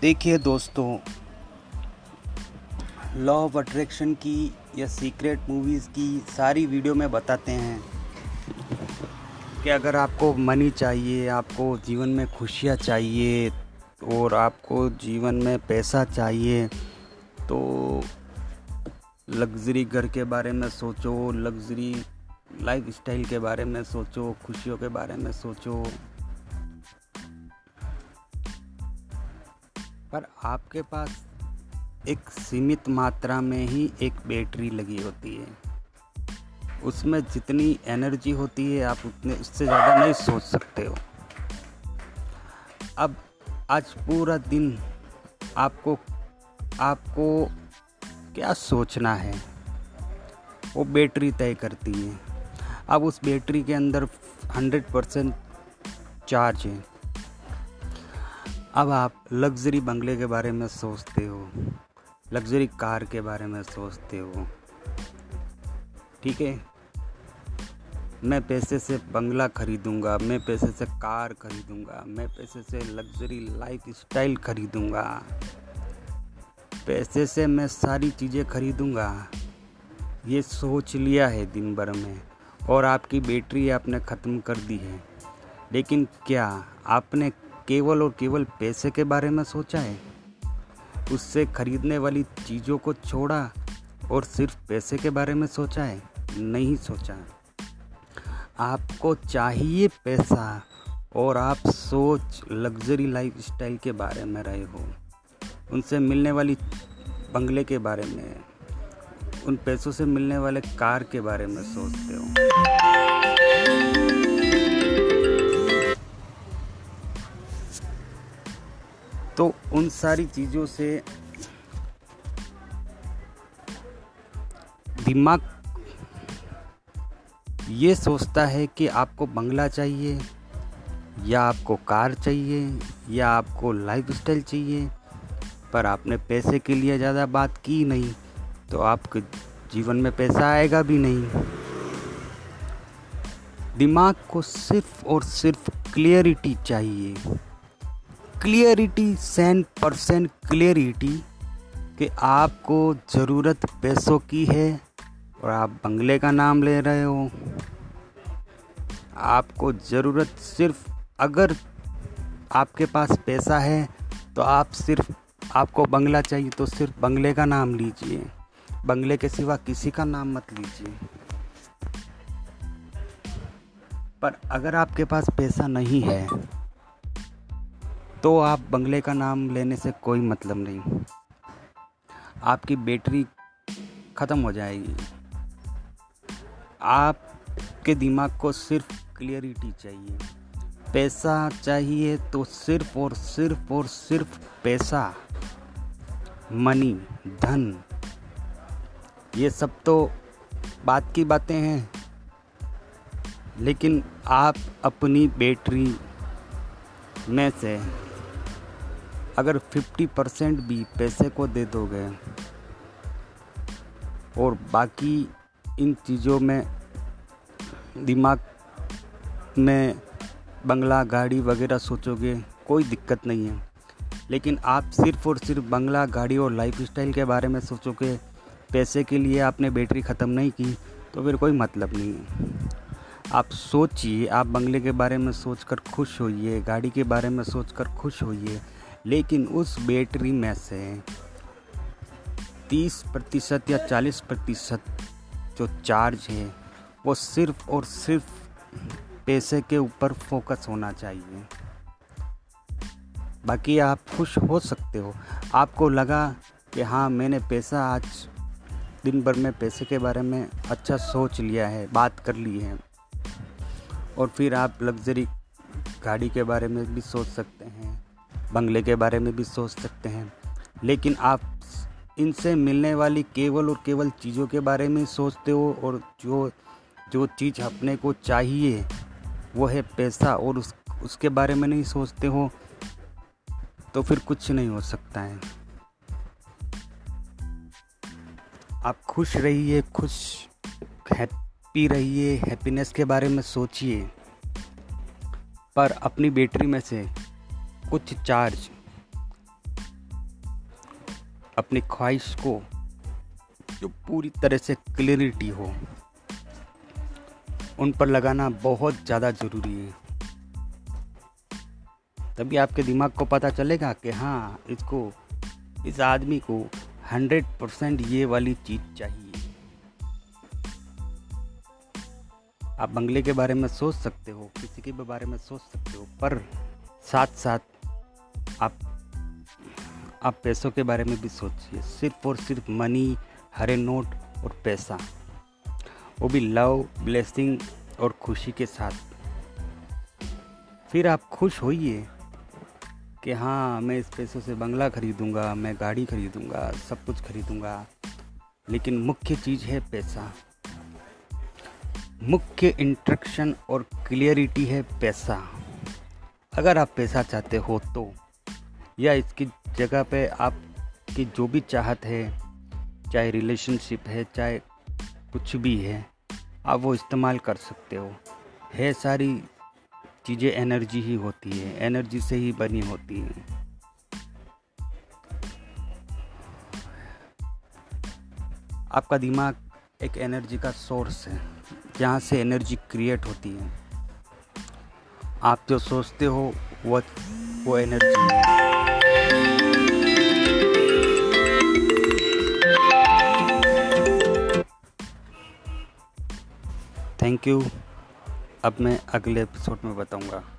देखिए दोस्तों law of attraction की या सीक्रेट मूवीज़ की सारी वीडियो में बताते हैं कि अगर आपको मनी चाहिए, आपको जीवन में खुशियाँ चाहिए और आपको जीवन में पैसा चाहिए तो लग्ज़री घर के बारे में सोचो लग्ज़री लाइफ स्टाइल के बारे में सोचो, खुशियों के बारे में सोचो। पर आपके पास एक सीमित मात्रा में ही एक बैटरी लगी होती है। उसमें जितनी एनर्जी होती है, आप उतने उससे ज़्यादा नहीं सोच सकते हो। अब आज पूरा दिन आपको आपको क्या सोचना है? वो बैटरी तय करती है। अब उस बैटरी के अंदर हंड्रेड परसेंट चार्ज है। अब आप लग्ज़री बंगले के बारे में सोचते हो, लग्ज़री कार के बारे में सोचते हो, ठीक है? मैं पैसे से बंगला खरीदूँगा, मैं पैसे से कार खरीदूँगा, मैं पैसे से लग्ज़री लाइफ स्टाइल खरीदूँगा, पैसे से मैं सारी चीज़ें खरीदूँगा। ये सोच लिया है दिन भर में, और आपकी बैटरी आपने ख़त्म कर दी है। लेकिन क्या आपने केवल और केवल पैसे के बारे में सोचा है? उससे खरीदने वाली चीज़ों को छोड़ा और सिर्फ़ पैसे के बारे में सोचा है? नहीं सोचा। आपको चाहिए पैसा और आप सोच लग्जरी लाइफ स्टाइल के बारे में रहे हो। उनसे मिलने वाली बंगले के बारे में, उन पैसों से मिलने वाले कार के बारे में सोचते हो। तो उन सारी चीज़ों से दिमाग ये सोचता है कि आपको बंगला चाहिए, या आपको कार चाहिए, या आपको लाइफ स्टाइल चाहिए, पर आपने पैसे के लिए ज़्यादा बात की नहीं तो आपके जीवन में पैसा आएगा भी नहीं। दिमाग को सिर्फ़ और सिर्फ़ क्लियरिटी चाहिए। क्लियरिटी सेंट परसेंट क्लियरिटी कि आपको ज़रूरत पैसों की है और आप बंगले का नाम ले रहे हो। आपको ज़रूरत सिर्फ़ अगर आपके पास पैसा है तो आप सिर्फ़, आपको बंगला चाहिए तो सिर्फ़ बंगले का नाम लीजिए। बंगले के सिवा किसी का नाम मत लीजिए। पर अगर आपके पास पैसा नहीं है तो आप बंगले का नाम लेने से कोई मतलब नहीं। आपकी बैटरी ख़त्म हो जाएगी। आपके दिमाग को सिर्फ़ क्लियरिटी चाहिए। पैसा चाहिए तो सिर्फ़ और सिर्फ़ और सिर्फ़ पैसा। मनी धन। ये सब तो बात की बातें हैं। लेकिन आप अपनी बैटरी में से अगर 50 परसेंट भी पैसे को दे दोगे और बाकी इन चीज़ों में दिमाग में बंगला, गाड़ी वगैरह सोचोगे, कोई दिक्कत नहीं है। लेकिन आप सिर्फ़ और सिर्फ़ बंगला, गाड़ी और लाइफ स्टाइल के बारे में सोचोगे, पैसे के लिए आपने बैटरी ख़त्म नहीं की तो फिर कोई मतलब नहीं है। आप सोचिए, आप बंगले के बारे में सोचकर खुश होइए, गाड़ी के बारे में सोचकर खुश होइए लेकिन उस बैटरी में से 30 प्रतिशत या 40 प्रतिशत जो चार्ज है, वो सिर्फ़ और सिर्फ़ पैसे के ऊपर फोकस होना चाहिए। बाकी आप खुश हो सकते हो। आपको लगा कि हाँ मैंने पैसा आज दिन भर में पैसे के बारे में अच्छा सोच लिया है, बात कर ली है। और फिर आप लग्ज़री गाड़ी के बारे में भी सोच सकते हैं। बंगले के बारे में भी सोच सकते हैं। लेकिन आप इनसे मिलने वाली केवल और केवल चीज़ों के बारे में सोचते हो और जो जो चीज़ अपने को चाहिए, वो है पैसा और उस, उसके बारे में नहीं सोचते हो तो फिर कुछ नहीं हो सकता है। आप खुश रहिए, खुश, हैप्पी रहिए, हैप्पीनेस के बारे में सोचिए। पर अपनी बैटरी में से कुछ चार्ज अपनी ख्वाहिश को जो पूरी तरह से क्लियरिटी हो, उन पर लगाना बहुत ज़्यादा ज़रूरी है। तभी आपके दिमाग को पता चलेगा कि हाँ इसको, इस आदमी को हंड्रेड परसेंट ये वाली चीज़ चाहिए। आप बंगले के बारे में सोच सकते हो, किसी के बारे में सोच सकते हो, पर साथ साथ आप पैसों के बारे में भी सोचिए। सिर्फ़ और सिर्फ़ मनी हरे नोट और पैसा। वो भी लव ब्लेसिंग और खुशी के साथ। फिर आप खुश होइए कि हाँ मैं इस पैसों से बंगला खरीदूँगा, मैं गाड़ी खरीदूँगा, सब कुछ खरीदूँगा। लेकिन मुख्य चीज़ है पैसा। मुख्य इंट्रक्शन और क्लियरिटी है पैसा। अगर आप पैसा चाहते हो तो। या इसकी जगह पे आपकी जो भी चाहत है, चाहे रिलेशनशिप है, चाहे कुछ भी है, आप वो इस्तेमाल कर सकते हो। है सारी चीज़ें एनर्जी ही होती है एनर्जी से ही बनी होती है। आपका दिमाग एक एनर्जी का सोर्स है, जहाँ से एनर्जी क्रिएट होती है। आप जो सोचते हो, वो वो एनर्जी है। Thank you. अब मैं अगले एपिसोड में बताऊँगा।